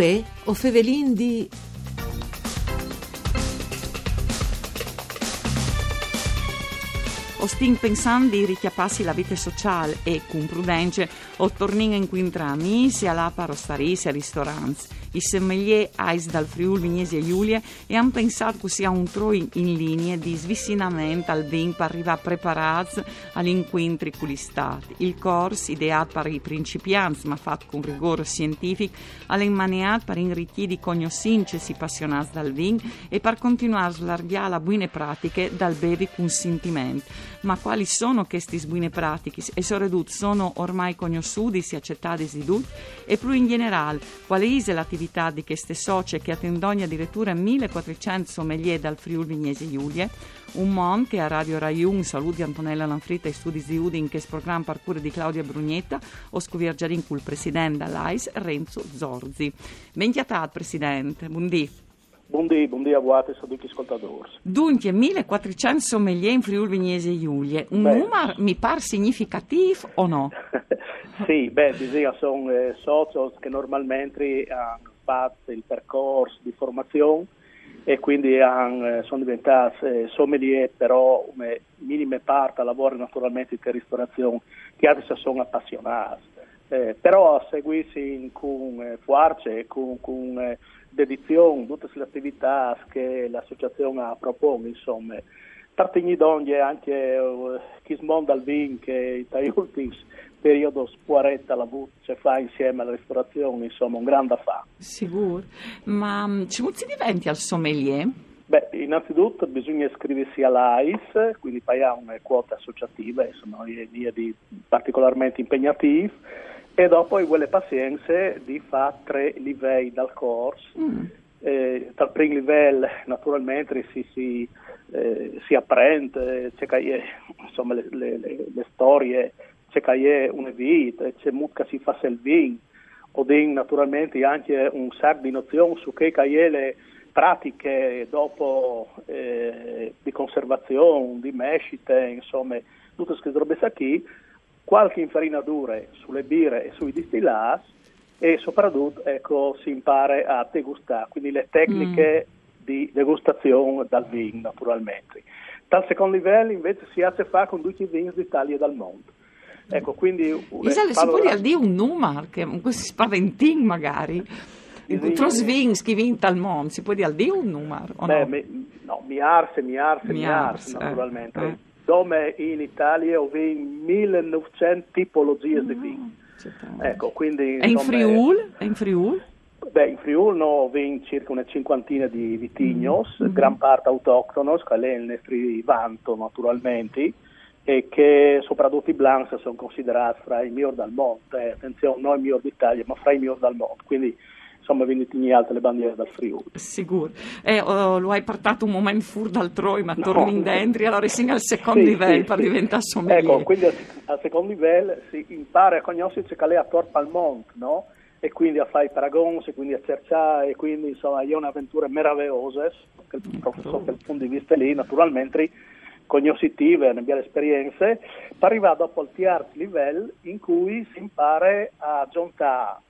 Uè, o fevelin di... o sting pensando di richiapparsi la vita sociale e, con prudenza, o tornare in quintra amici, alla parostarisi, a ristoranti. I sommelier ais dal Friuli Vignesi e Giulia e hanno pensato che sia un troi in linea di svicinamento al vin per arrivare preparati agli incontri con gli stati. Il corso, ideato per i principianti ma fatto con rigore scientifico, è immaniato per inricchire conoscenze si appassionati dal vin e per continuare a slargare le buone pratiche dal bevi con sentimento. Ma quali sono queste buone pratiche? E soprattutto sono ormai conosciute e accettati di tutti? E più in generale, quale è l'attività di queste socie che attendono addirittura 1400 sommelier dal Friuli Vignese Giulie, un mon che a Radio Rai 1 saluti Antonella Lanfritta e studi di Udin che è programma parcure di Claudia Brugnetta o scovirgiarin col presidente dall'AIS Renzo Zorzi. Benchiatat presidente, buondì. Buondì, buondì a voi e tutti gli ascoltatori. Dunque, 1400 sommelier in Friuli Vignese Giulie, un beh. numero mi pare significativo o no? sì, beh, bisogna, sono eh, soci che normalmente hanno fatto il percorso di formazione e quindi hanno, eh, sono diventati eh, sommelier, però come minime parte lavorano naturalmente in ristorazione, che altri sono appassionati. Eh, però a seguirsi con eh, forza, con, con eh, dedizione, tutte le attività che l'associazione propone, insomma, partigli d'ogni anche uh, chi smonda il vin che in ultimi periodo spuaretta la buccia fa insieme alla ristorazione, insomma, un grande affare. Sicuro, ma um, ci si diventi al sommelier? Beh, innanzitutto bisogna iscriversi all'AIS, quindi pagare una quota associativa, sono di particolarmente impegnativi e dopo hai quelle pazienze di fare tre livelli dal corso. Mm. Eh, dal primo livello naturalmente si, si, eh, si apprende, c'è che, insomma, le, le, le, storie, c'è che una vita, c'è che si fa il o naturalmente anche un sacco di nozioni su che le pratiche dopo eh, di conservazione, di mescite, insomma, tutte queste robe qui qualche infarinatura sulle birre e sui distillati e soprattutto ecco, si impara a degustare, quindi le tecniche mm. di degustazione dal vino naturalmente. Dal secondo livello invece si ha a fare con tutti i vini d'Italia e dal mondo. Ecco, quindi... Isale, si può dire un numero, che si spaventino magari? Tros vins che vinta al mondo, si può dire un numero? Beh, no? Mi, no, miarse, miarse, miarse, eh, naturalmente. Eh dove in Italia ho 1900 tipologie di vino. Ecco, quindi, e in Friul? È in Friul? Beh, in Friul no, ho circa una cinquantina di vitignos, mm-hmm. gran parte autoctonos, che è il nostro vanto naturalmente, e che soprattutto i blancs sono considerati fra i migliori del mondo. Eh, attenzione, non i migliori d'Italia, ma fra i migliori del mondo. Quindi insomma venite altre le bandiere dal Friuli. Sicuro. E oh, lo hai portato un momento fuori dal Troi, ma no. torni in dentro, allora si al secondo sì, livello sì, per sì. diventare sommelier. Ecco, quindi al, al secondo livello si impara a conoscere che lei a torpa al mondo, no? E quindi a fare i paragoni, quindi a cercare, e quindi insomma è un'avventura meravigliosa, proprio dal punto di vista lì, naturalmente cognoscitive, ne abbiamo esperienze, per arrivare dopo al terzo livello in cui si impara a giuntare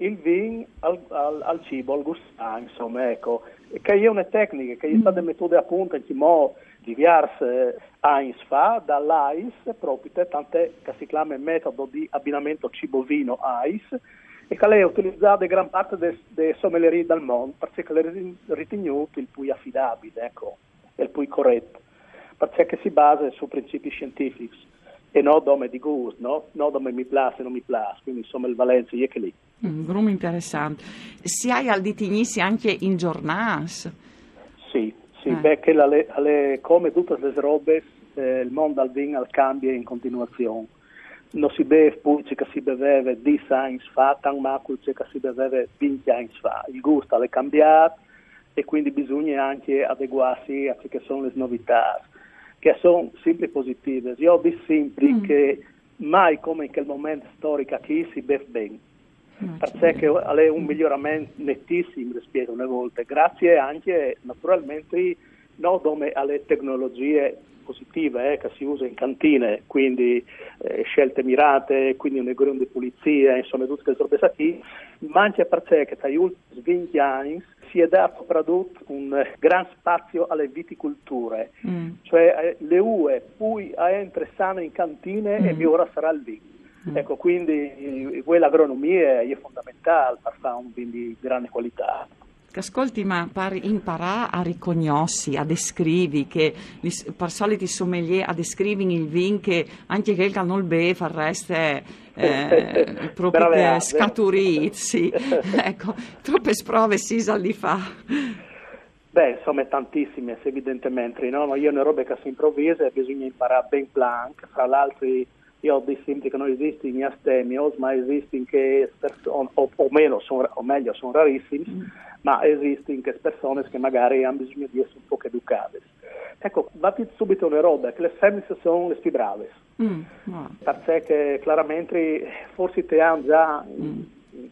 il vin al, al, al, cibo, al gustare, insomma, ecco, che è una tecnica, che è stata metode appunto in mo diverse anni fa dall'AIS, proprio tant'è che si chiama metodo di abbinamento cibo-vino AIS, e che lei ha utilizzato gran parte delle sommellerie del mondo, perché l'è ritenuto il più affidabile, ecco, il più corretto, perché si basa su principi scientifici e non dove di gusto, no? non dove mi piace e non mi piace, quindi insomma il Valencia è che lì. Un grum interessante. Si hai al ditignissi anche in giornate? Sì, sì, eh. perché alle, alle, come tutte le robe eh, il mondo al vino cambia in continuazione. Non si beve poi che si beveva di anni fa, ma quel che si beveva 20 anni fa. Il gusto è cambiato e quindi bisogna anche adeguarsi a quelle che sono le novità, che sono sempre positive. Io ho visto sempre mm. che mai come in quel momento storico qui si beve bene perché è un miglioramento nettissimo rispetto alle volte, grazie anche naturalmente non come alle tecnologie positive eh, che si usa in cantine, quindi eh, scelte mirate, quindi un grande di pulizia, insomma tutte queste cose qui, ma anche perché negli ultimi 20 anni si è dato soprattutto un gran spazio alle viticolture, mm. cioè eh, le UE poi entrano in cantine mm. e ora sarà il vino. Mm. Ecco, quindi quell'agronomia è fondamentale per fare un vino di grande qualità. Ascolti, ma per imparare a riconoscere, a descrivi, che per soliti sommelier a descrivi il vin che anche che non beve fa reste eh, proprio scaturizzi. ecco, troppe sprove si sa di fa. Beh, insomma, tantissime, evidentemente, no? Ma io ne robe che si improvvisa e bisogna imparare ben plan, fra l'altro io ho detto che non esistono in astemios, ma esistono che, o, o, meno, son, o meglio, sono rarissimi. Mm ma esistono anche persone che magari hanno bisogno di essere un po' educate. Ecco, vatti subito una roba, che le femmine sono le più brave, mm, no. perché chiaramente forse te hanno già mm.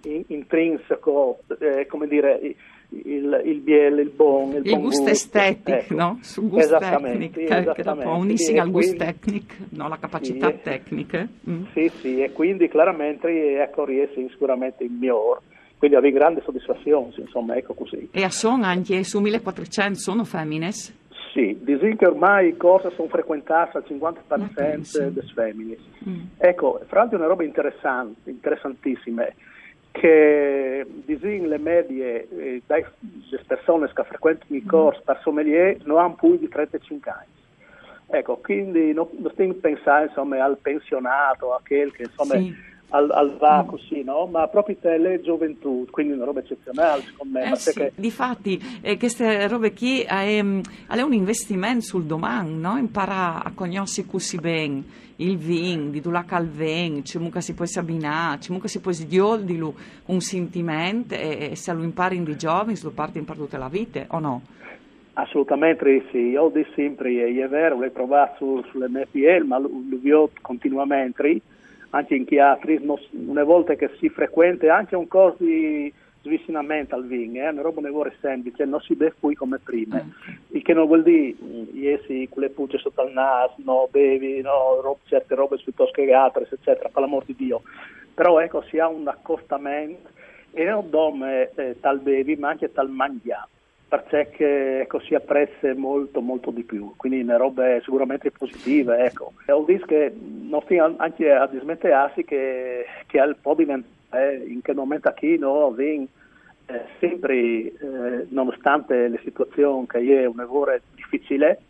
in, intrinseco, eh, come dire, il, il biel, il buon, il, il buon gusto, estetico, ecco. no? Sul gusto esattamente, tecnico, dopo unissi al gusto tecnico, no? la capacità sì, tecnica. Mm. Sì, sì, e quindi chiaramente ecco, riesce sicuramente il migliore quindi avevi grande soddisfazione, insomma, ecco così. E a Son anche su 1400 sono femmine? Sì, dicono che ormai cose sono frequentate al 50% sì. delle femmine. Mm. Ecco, fra l'altro è una roba interessante, interessantissima, che dicono le medie eh, persone che frequentano i corsi per sommelier non hanno più di 35 anni. Ecco, quindi non, non stiamo pensando insomma, al pensionato, a quel che insomma... Sì al, al va così, no? Ma proprio le gioventù, quindi una roba eccezionale secondo me. Eh sì, che... Difatti, eh, queste robe qui è, è, un investimento sul domani, no? Impara a conoscere così bene il vin, di al vin, c'è mucca si può abbinare, c'è mucca si può di un sentimento e, e, se lo impari di giovani, lo parti in per tutta la vita, o no? Assolutamente sì, io dico sempre, è vero, l'ho provato su, sull'MPL, ma lo, lo continuamente anche in chiatri, una volta che si frequenta anche un corso di svicinamento al vino, è una roba ne vuole semplice, non si beve qui come prima, okay. il che non vuol dire iesi con le pucce sotto il naso, no, bevi no, rob, certe robe piuttosto che altre, eccetera, per l'amor di Dio, però ecco si ha un accostamento e non dome eh, tal bevi ma anche tal mangiato perché ecco, si apprezza molto molto di più, quindi le robe sicuramente positive. Ecco. E ho visto che non stiamo anche a dismettersi che, che al po' diventare, eh, in che momento qui no, vin, eh, sempre, eh, nonostante le situazioni che è un lavoro difficile,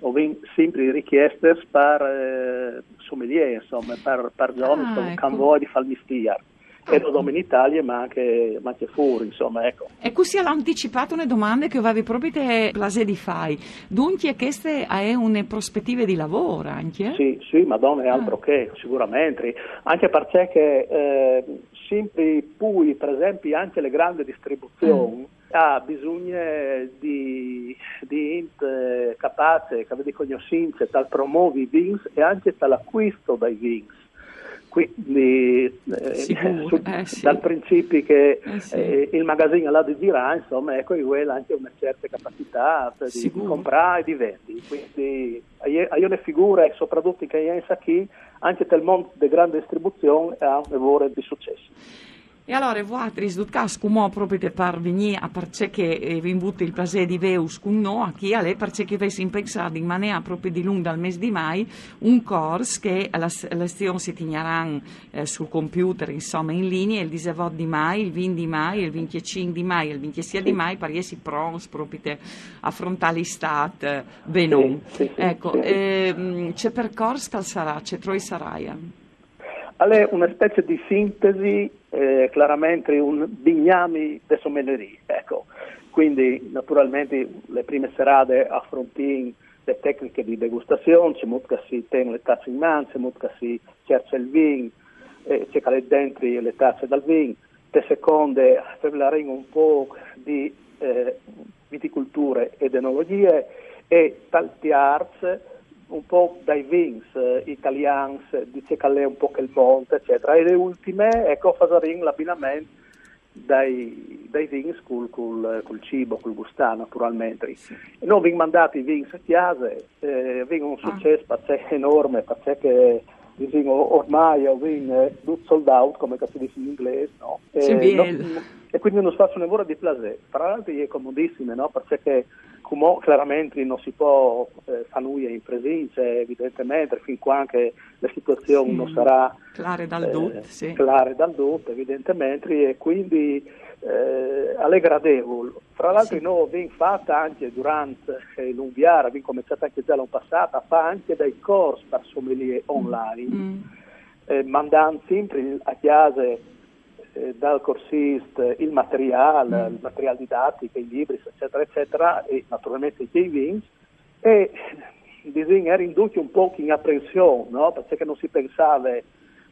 ho sempre richieste per eh, sommelier, insomma, per, per giovani ah, ecco. che vogliono di mestiere e non solo in Italia ma anche, ma anche, fuori insomma ecco. E così ha anticipato le domande che avevi proprio te plase di fai dunque queste è una prospettive di lavoro anche? Sì, sì, madonna è altro ah. che sicuramente anche perché eh, sempre poi per esempio anche le grandi distribuzioni mm ha bisogno di, di int capace, che avete conoscenze, tal promuovi i vins e anche dall'acquisto dai vins. Quindi eh, su, eh, sì. dal principio che eh, sì. eh, il magazzino là di girare, insomma, ecco, quella anche una certa capacità di, di comprare e di vendere. Quindi io ne figura, soprattutto che io qui, anche nel mondo della grande distribuzione, ha un lavoro di successo. E allora, voi, cas, come proprio per venire a perché che vi imbutte il piacere di veus con no, a chi alle perché che avessi pensato in maniera proprio di lunga dal mese di mai, un corso che la lezione si tegneranno eh, sul computer, insomma, in linea, il 18 di mai, il 20 di mai, il 25 di mai, il 26 di mai, per essere pronti proprio affrontare l'estate, bene. Ecco. Eh, c'è percorso che sarà, c'è Troy Saraia. È una specie di sintesi, eh, chiaramente un bignami de sommellerie, ecco. Quindi naturalmente le prime serate affrontiamo le tecniche di degustazione, c'è molto che si tengono le tazze in mano, c'è molto che si cerca il vino, eh, c'è che dentro le tazze dal vino, le seconde parleremo un po' di eh, viticolture ed enologie e tanti arts un po' dai vins eh, italiani, dice che è un po' che il monte, eccetera. E le ultime, ecco, fasarin l'abbinamento dai, dei vins col, col, col cibo, col gustare naturalmente. Sì. Noi abbiamo mandato i vins a casa, eh, abbiamo un ah. successo ah. enorme, perché diciamo, ormai ho vinto tutto sold out, come si dice in inglese, no? E, no, e quindi non faccio un lavoro di plaisir. Tra l'altro è comodissimo, no? Perché come chiaramente non si può eh, fare in presenza, evidentemente, fin quando la situazione sì. non sarà clare dal eh, sì. clare dal dot, evidentemente, e quindi eh, alle gradevoli. Fra l'altro sì. noi abbiamo fatto anche durante eh, l'Unviara, abbiamo cominciato anche già l'anno passato, a fare anche dei corsi per sommelier online, mm. eh, mandando sempre a casa eh, dal corsista il materiale, mm. il materiale didattico, i libri, eccetera, eccetera, e naturalmente i vins, e bisogna ridurre un po' in apprensione, no? perché non si pensava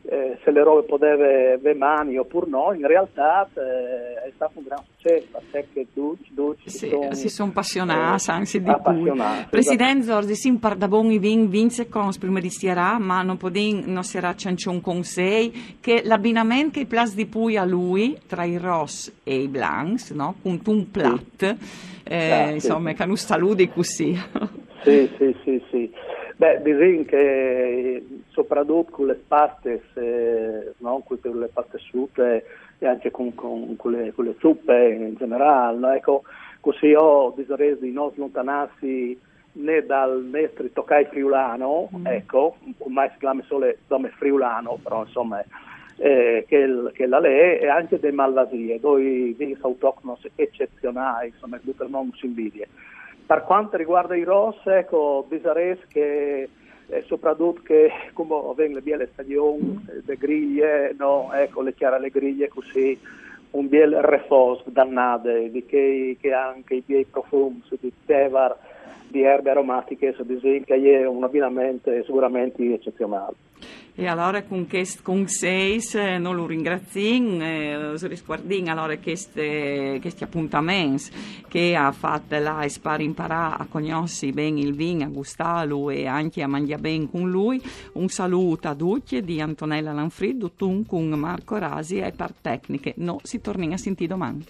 eh, se le robe poteva avere mani oppure no, in realtà eh, è stato un gran successo perché tutti, tutti sì, son, si sono appassionati, eh, anzi di. Esatto. Presidente Zorzi, si impardabon i vin vince con prima di stierà, ma non podin non sarà un consiglio che l'abbinamento che i plas di pui a lui tra i Ross e i Blancs, no? con un plat, eh, ah, insomma, sì. che non saluti così. Sì, sì, sì, sì. Beh, diciamo che soprattutto con le paste, no? con le paste asciutte e anche con, con, con, le, con, le, zuppe in generale, no? ecco, così io direi di non slontanarsi né dal nostro toccai friulano, mm. ecco, ormai si chiama solo nome friulano, però insomma eh, che, il, che, la lei e anche dei malvasie, due vini autoctoni eccezionali, insomma, che mondo si invidia. Per quanto riguarda i Ross, ecco, bisogna che eh, soprattutto che come vengono le stagioni, mm. le griglie, no? ecco, le chiare le griglie così, un biel refos dannate, di che, che anche i miei profumi di tevar, di erbe aromatiche, ad esempio, è un abbinamento sicuramente eccezionale. E allora con, quest, con seis eh, non lo ringraziamo, eh, risguardiamo allora questi, questi appuntamenti che ha fatto là per imparare a conoscere bene il vino, a gustarlo e anche a mangiare bene con lui. Un saluto a tutti di Antonella Lanfriddo, tu con Marco Rasi e per tecniche. No, si torna a sentire domani.